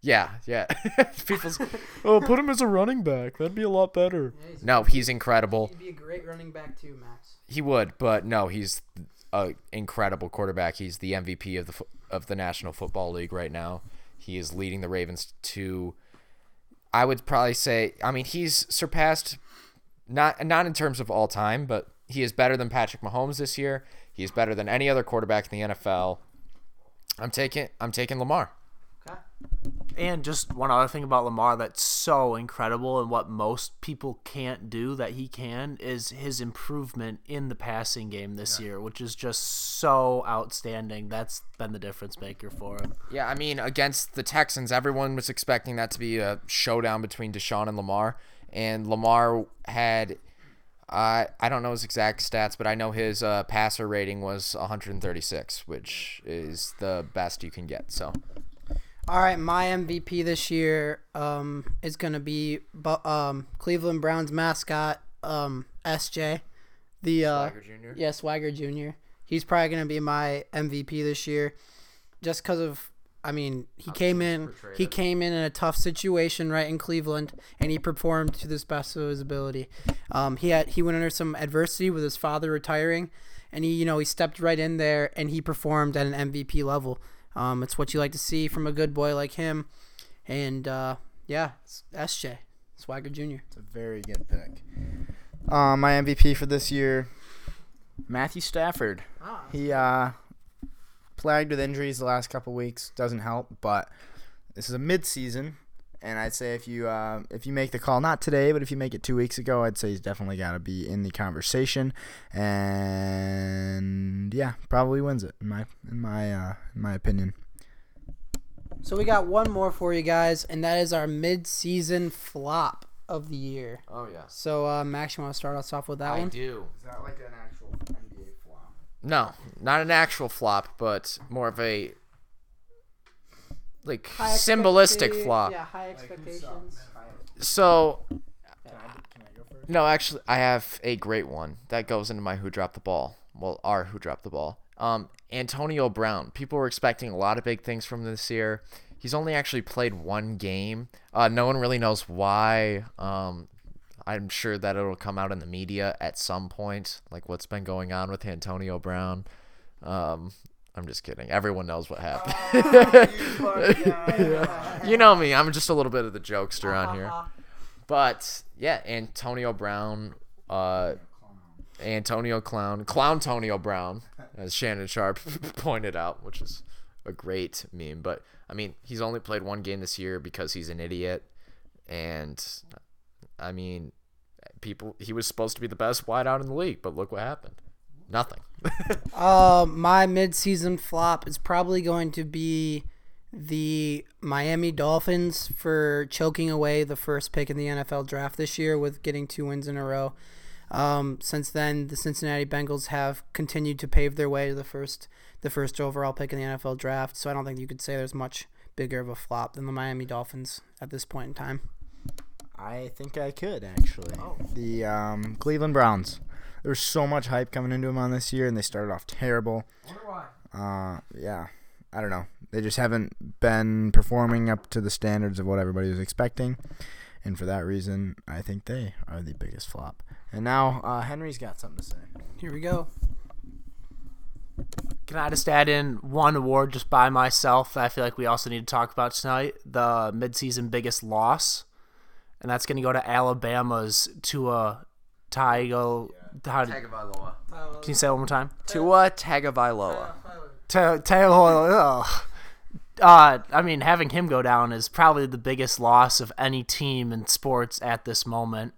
Yeah, yeah. People's, oh, put him as a running back. That'd be a lot better. No, he's incredible. He'd be a great running back too, Max. He would, but no, he's a incredible quarterback. He's the MVP of the of the National Football League right now. He is leading the Ravens to I would probably say I mean he's surpassed not not in terms of all time, but he is better than Patrick Mahomes this year. He is better than any other quarterback in the NFL. I'm taking I'm taking Lamar. Okay. And just one other thing about Lamar that's so incredible and what most people can't do that he can is his improvement in the passing game this year, which is just so outstanding. That's been the difference maker for him. Yeah, I mean, against the Texans, everyone was expecting that to be a showdown between Deshaun and Lamar. And Lamar had, uh, I don't know his exact stats, but I know his uh, passer rating was 136, which is the best you can get. So, All right, my MVP this year um, is gonna be um, Cleveland Browns mascot um, SJ, the uh, Jr. yeah Swagger Jr. He's probably gonna be my MVP this year, just because of I mean he came in he came in in a tough situation right in Cleveland and he performed to the best of his ability. Um, he had he went under some adversity with his father retiring, and he you know he stepped right in there and he performed at an MVP level. Um, it's what you like to see from a good boy like him, and uh, yeah, it's SJ Swagger Jr. It's a very good pick. Um, my MVP for this year, Matthew Stafford. He uh, plagued with injuries the last couple weeks. Doesn't help, but this is a mid-season, and I'd say if you uh, if you make the call, not today, but if you make it two weeks ago, I'd say he's definitely got to be in the conversation, and yeah, probably wins it in my in my uh, in my opinion. So we got one more for you guys, and that is our mid-season flop of the year. Oh, yeah. So uh, Max, you want to start us off with that I one? do. Is that like an actual NBA flop? No, not an actual flop, but more of a like High symbolistic flop. Yeah, high expectations. So, Can I, can I go first? no, actually, I have a great one that goes into my who dropped the ball. Well, our who dropped the ball. Um, Antonio Brown. People were expecting a lot of big things from this year. He's only actually played one game. Uh, no one really knows why. Um, I'm sure that it'll come out in the media at some point, like what's been going on with Antonio Brown. Um, I'm just kidding. Everyone knows what happened. you know me. I'm just a little bit of the jokester on here. But yeah, Antonio Brown, uh, Antonio Clown, Clown Antonio Brown, as Shannon Sharpe pointed out, which is a great meme. But I mean, he's only played one game this year because he's an idiot, and I mean, people. He was supposed to be the best wideout in the league, but look what happened. Nothing. Uh, my mid-season flop is probably going to be the Miami Dolphins for choking away the first pick in the NFL draft this year with getting two wins in a row. Um, since then, the Cincinnati Bengals have continued to pave their way to the first the first overall pick in the NFL draft. So I don't think you could say there's much bigger of a flop than the Miami Dolphins at this point in time. I think I could actually. The um, Cleveland Browns. There was so much hype coming into them on this year, and they started off terrible. Wonder Uh, yeah, I don't know. They just haven't been performing up to the standards of what everybody was expecting, and for that reason, I think they are the biggest flop. And now uh, Henry's got something to say. Here we go. Can I just add in one award just by myself that I feel like we also need to talk about tonight? The midseason biggest loss. And that's going to go to Alabama's Tua Taigo. How, can Tagovailoa. you say it one more time? Tua Tagovailoa. Ta- Taylor. Uh, I mean, having him go down is probably the biggest loss of any team in sports at this moment.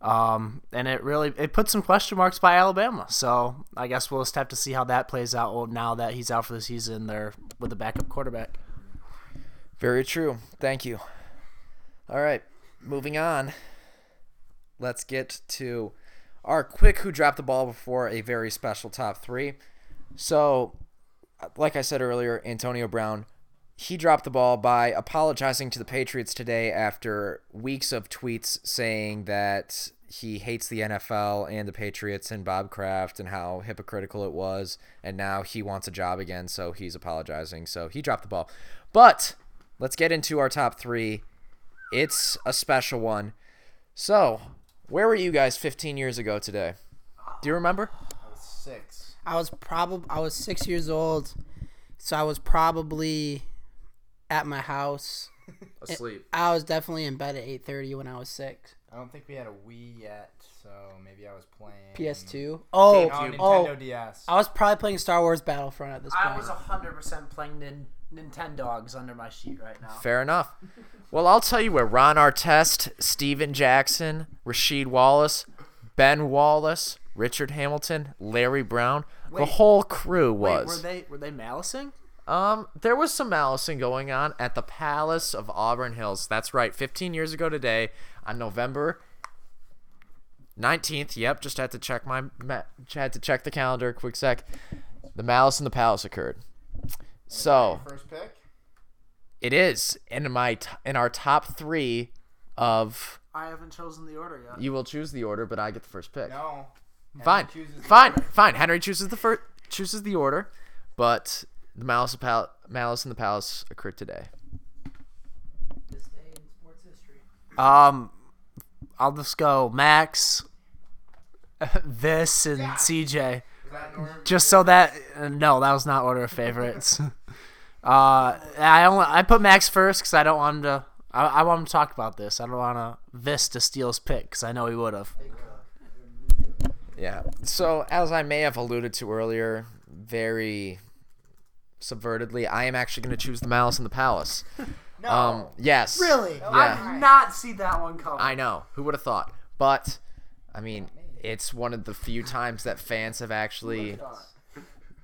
Um, and it really it put some question marks by Alabama. So I guess we'll just have to see how that plays out. Well, now that he's out for the season, they're with a backup quarterback. Very true. Thank you. All right, moving on. Let's get to our quick who dropped the ball before a very special top three. So, like I said earlier, Antonio Brown, he dropped the ball by apologizing to the Patriots today after weeks of tweets saying that he hates the NFL and the Patriots and Bob Kraft and how hypocritical it was. And now he wants a job again, so he's apologizing. So he dropped the ball. But let's get into our top three. It's a special one. So, where were you guys 15 years ago today? Do you remember? I was Six. I was probably I was six years old, so I was probably at my house. Asleep. I was definitely in bed at eight thirty when I was six. I don't think we had a Wii yet, so maybe I was playing PS2. Oh, Oh, Nintendo oh, DS. I was probably playing Star Wars Battlefront at this point. I was hundred percent playing nin- Nintendogs under my sheet right now. Fair enough. Well, I'll tell you where Ron Artest, Stephen Jackson, Rasheed Wallace, Ben Wallace, Richard Hamilton, Larry Brown, the whole crew Wait, was. were they were they malicing? Um, there was some malicing going on at the Palace of Auburn Hills. That's right, 15 years ago today, on November 19th. Yep, just had to check my had to check the calendar. Quick sec. The Malice in the Palace occurred. So First pick. it is in my t- in our top three of. I haven't chosen the order yet. You will choose the order, but I get the first pick. No. fine, fine, order. fine. Henry chooses the first chooses the order, but the Malice of Pal- Malice in the Palace occurred today. Um, I'll just go Max, this, and CJ. Just so that uh, no, that was not order of favorites. uh, I only I put Max first because I don't want him to. I, I want him to talk about this. I don't want to Vis to steal his pick because I know he would have. Yeah. So as I may have alluded to earlier, very subvertedly, I am actually going to choose the Malice in the Palace. No. Um. Yes. Really? Yeah. I did not see that one coming. I know. Who would have thought? But I mean, it's one of the few times that fans have actually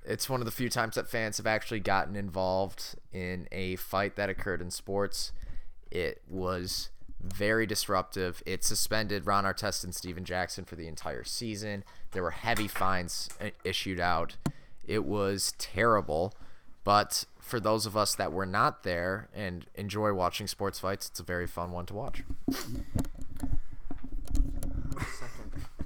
it's one of the few times that fans have actually gotten involved in a fight that occurred in sports. It was very disruptive. It suspended Ron Artest and Stephen Jackson for the entire season. There were heavy fines uh, issued out. It was terrible. But for those of us that were not there and enjoy watching sports fights, it's a very fun one to watch.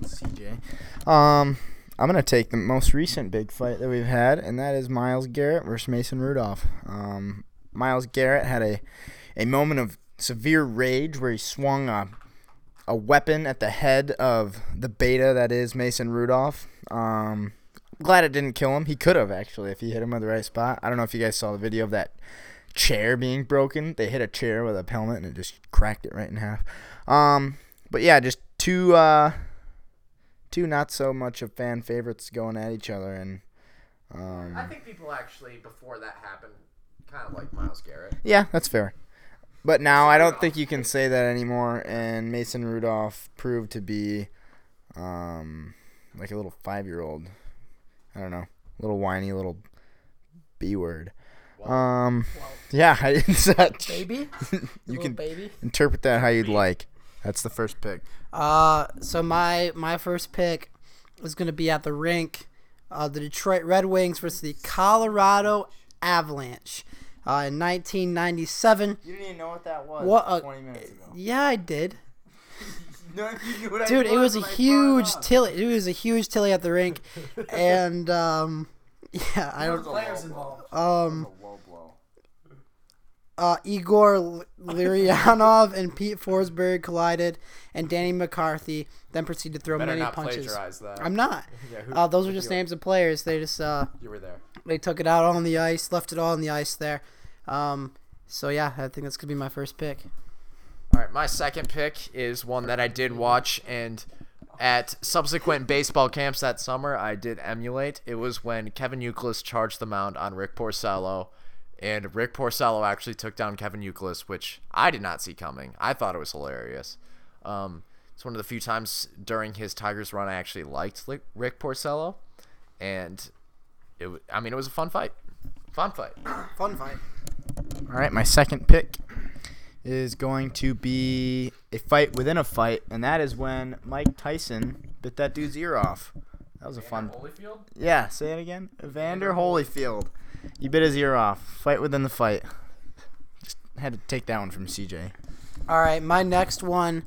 CJ. Um, I'm gonna take the most recent big fight that we've had, and that is Myles Garrett versus Mason Rudolph. Um, Myles Garrett had a a moment of severe rage where he swung a a weapon at the head of the beta that is Mason Rudolph. Um, glad it didn't kill him. He could have actually if he hit him at the right spot. I don't know if you guys saw the video of that chair being broken. They hit a chair with a helmet and it just cracked it right in half. Um, but yeah, just two uh, two not so much of fan favorites going at each other, and um, I think people actually, before that happened, kind of like Myles Garrett. yeah, that's fair. But now I don't think you can say that anymore. And Mason Rudolph proved to be um, like a little five year old. I don't know, little whiny little b word. Um, yeah, I- it's that- Baby, you can baby. interpret that how you'd like. That's the first pick. Uh, so my my first pick is gonna be at the rink, uh, the Detroit Red Wings versus the Colorado Avalanche, uh, in 1997. You didn't even know what that was. What a- 20 minutes ago. Yeah, I did. No, you knew Dude, it was a when it huge tilly. It was a huge tilly at the rink, and um, yeah, I don't. Players involved. Um, Low blow. Uh, Igor L- Larionov and Pete Forsberg collided, and Danny McCarty then proceeded to throw Better many not punches. plagiarize that. I'm not. Yeah, who- Uh, those are just names of players. They just uh, You were there. they took it out on the ice, left it all on the ice there. Um, so yeah, I think that's gonna be my first pick. All right, my second pick is one that I did watch, and at subsequent baseball camps that summer, I did emulate. It was when Kevin Youkilis charged the mound on Rick Porcello, and Rick Porcello actually took down Kevin Youkilis, which I did not see coming. I thought it was hilarious. Um, it's one of the few times during his Tigers run I actually liked Rick Porcello, and it. w- I mean, it was a fun fight. Fun fight. Fun fight. All right, my second pick is going to be a fight within a fight, and that is when Mike Tyson bit that dude's ear off. That was a fun. Holyfield. Yeah, say it again. Evander Holyfield. You bit his ear off. Fight within the fight. Just had to take that one from CJ. All right, my next one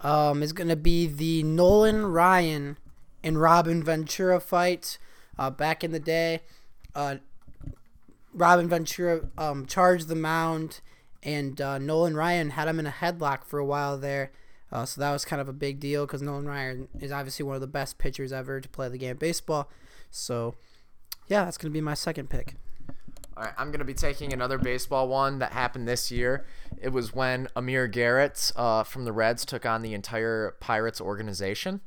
um, is gonna be the Nolan Ryan and Robin Ventura fight. Uh, back in the day, uh, Robin Ventura um, charged the mound, and uh, Nolan Ryan had him in a headlock for a while there. Uh, so that was kind of a big deal because Nolan Ryan is obviously one of the best pitchers ever to play the game of baseball. So, yeah, that's gonna be my second pick. All right, I'm gonna be taking another baseball one that happened this year. It was when Amir Garrett uh, from the Reds took on the entire Pirates organization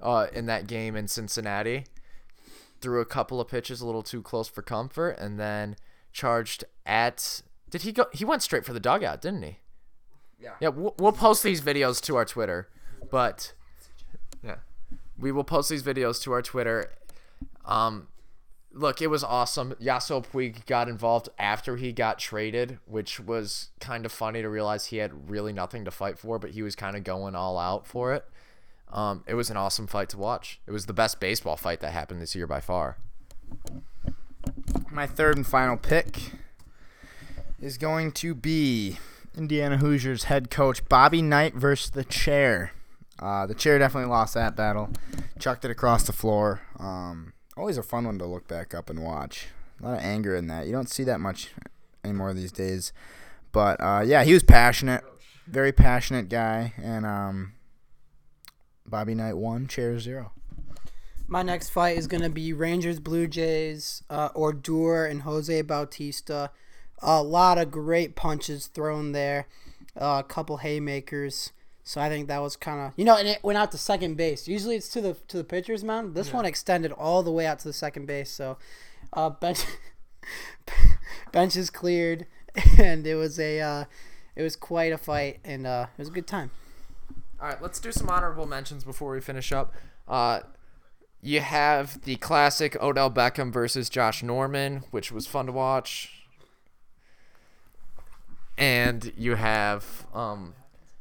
uh, in that game in Cincinnati. Threw a couple of pitches a little too close for comfort, and then charged at. Did he go? He went straight for the dugout, didn't he? Yeah. Yeah. We'll, we'll post these videos to our Twitter, but yeah, we will post these videos to our Twitter. Um, look, it was awesome. Yasiel Puig got involved after he got traded, which was kind of funny to realize he had really nothing to fight for, but he was kind of going all out for it. Um, it was an awesome fight to watch. It was the best baseball fight that happened this year by far. My third and final pick is going to be Indiana Hoosiers head coach Bobby Knight versus the chair. Uh, the chair definitely lost that battle. Chucked it across the floor. Um, always a fun one to look back up and watch. A lot of anger in that. You don't see that much anymore these days. But uh, yeah, he was passionate, very passionate guy, and um, Bobby Knight won, chair zero. My next fight is to be Rangers Blue Jays, uh, Odor and Jose Bautista. A lot of great punches thrown there, uh, a couple haymakers. So I think that was kind of you know, and it went out to second base. Usually it's to the to the pitcher's mound. This one extended all the way out to the second base. So uh, bench bench is cleared, and it was a uh, it was quite a fight, and uh, it was a good time. All right, let's do some honorable mentions before we finish up. Uh, you have the classic Odell Beckham versus Josh Norman, which was fun to watch. And you have um,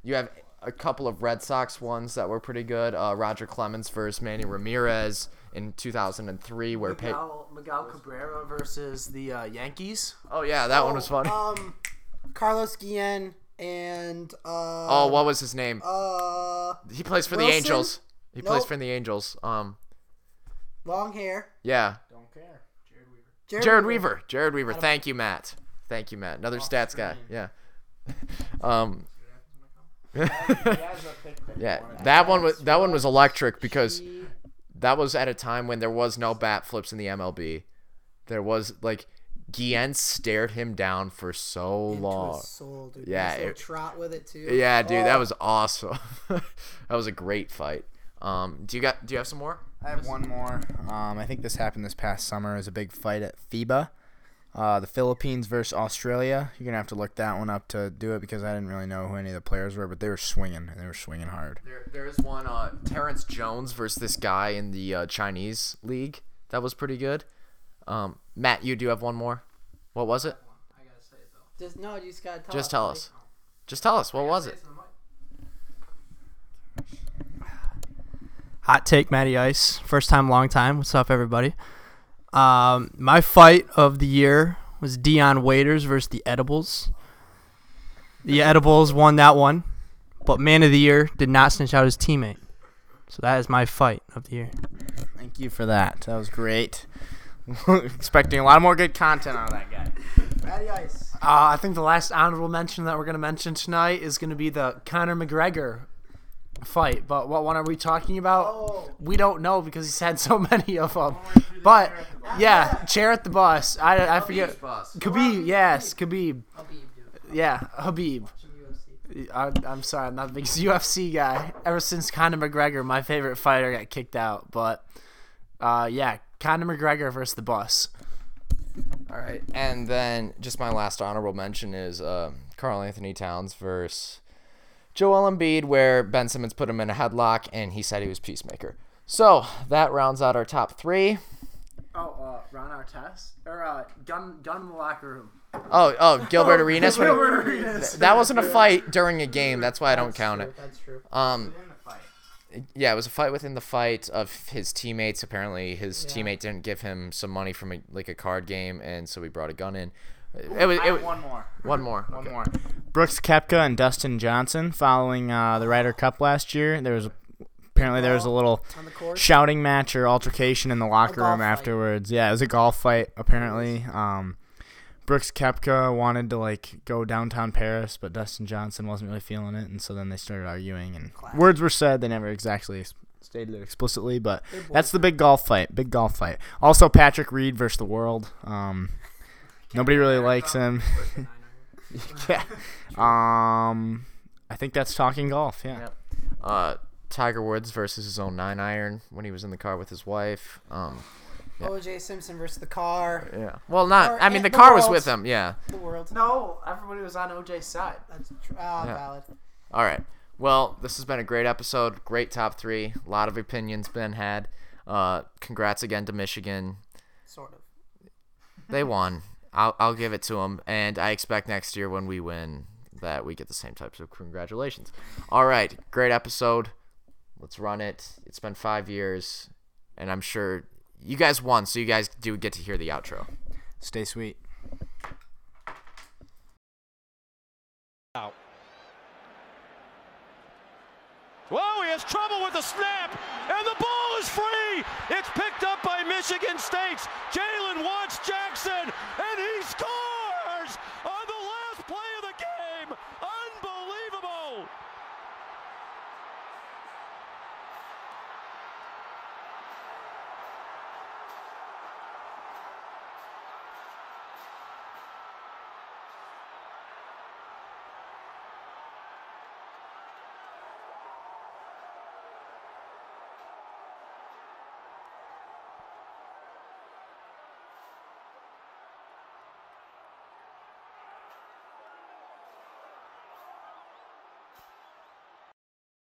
you have a couple of Red Sox ones that were pretty good. Uh, Roger Clemens versus Manny Ramirez in 2003, where pa- Miguel, Miguel Cabrera versus the uh, Yankees. oh yeah, that one was fun. Um, Carlos Guillen and uh, oh, what was his name? uh, He plays for the Angels. He plays for the Angels. Um, long hair. yeah. Don't care. Jered Weaver. Jered Weaver. Thank you, Matt. Thank you, Matt. Another stats guy. Yeah. um. Yeah, that one was that one was electric because that was at a time when there was no bat flips in the MLB. There was like Guillen stared him down for so Into long. his soul, dude. Yeah, Nice it- trot with it too. Yeah, dude, Oh, that was awesome. that was a great fight. Um, do you got do you have some more? I have one more. Um, I think this happened this past summer. It was a big fight at FIBA. Uh, the Philippines versus Australia. You're gonna have to look that one up to do it because I didn't really know who any of the players were, but they were swinging and they were swinging hard. There, there is one uh, Terrence Jones versus this guy in the uh, Chinese league. That was pretty good. Um, Matt, you do have one more. What was it? Just no, you just gotta tell. Just tell us. Just tell us. What was it? Hot take, Matty Ice. First time, long time. What's up, everybody? Um, my fight of the year was Dion Waiters versus the Edibles. The Edibles won that one, but man of the year did not snitch out his teammate. So that is my fight of the year. Thank you for that. That was great. Expecting a lot more good content out of that guy. Uh, I think the last honorable mention that we're going to mention tonight is going to be the Conor McGregor fight. But what one are we talking about? We don't know because he's had so many of them. But yeah, chair at the bus. I, I forget. Khabib, yes, Khabib. Yeah, Habib. I, I'm sorry, I'm not the biggest UFC guy. Ever since Conor McGregor, my favorite fighter, got kicked out. But uh, yeah, Conor McGregor versus the bus. All right, and then just my last honorable mention is uh, Karl-Anthony Towns versus Joel Embiid, where Ben Simmons put him in a headlock and he said he was peacemaker. So that rounds out our top three. Oh, uh, Ron Artest or uh, gun gun in the locker room. Oh, oh, Gilbert Arenas. when- Gilbert Arenas. that wasn't a fight during a game. That's why I don't count it. That's true. Um, yeah, it was a fight within the fight of his teammates. Apparently, his teammate didn't give him some money from a, like a card game, and so he brought a gun in. It was, it was one more. one more. One more. Brooks Koepka and Dustin Johnson following uh, the Ryder Cup last year. There was apparently there was a little the shouting match or altercation in the locker golf room fight. afterwards. Yeah, it was a golf fight apparently. Um, Brooks Koepka wanted to like go downtown Paris, but Dustin Johnson wasn't really feeling it, and so then they started arguing, and words were said. They never exactly stated it explicitly, but that's the big golf fight. Big golf fight. Also, Patrick Reed versus the world. Um, nobody really likes him. yeah. Um, I think that's talking golf. Yeah. Uh, Tiger Woods versus his own nine iron when he was in the car with his wife. Um, O.J. Simpson versus the car. yeah. Well, not. Or- I mean, the the car was with him. Yeah. The world. No, everybody was on OJ's side. That's tr- uh, valid. All right. Well, this has been a great episode. Great top three. A lot of opinions been had. Uh, congrats again to Michigan. Sort of. They won. I'll, I'll give it to them. And I expect next year when we win that we get the same types of congratulations. All right. Great episode. Let's run it. It's been five years. And I'm sure you guys won, so you guys do get to hear the outro. Stay sweet. Whoa, he has trouble with the snap, and the ball is free. It's picked up by Michigan State's Jalen Watts Jackson, and he scores.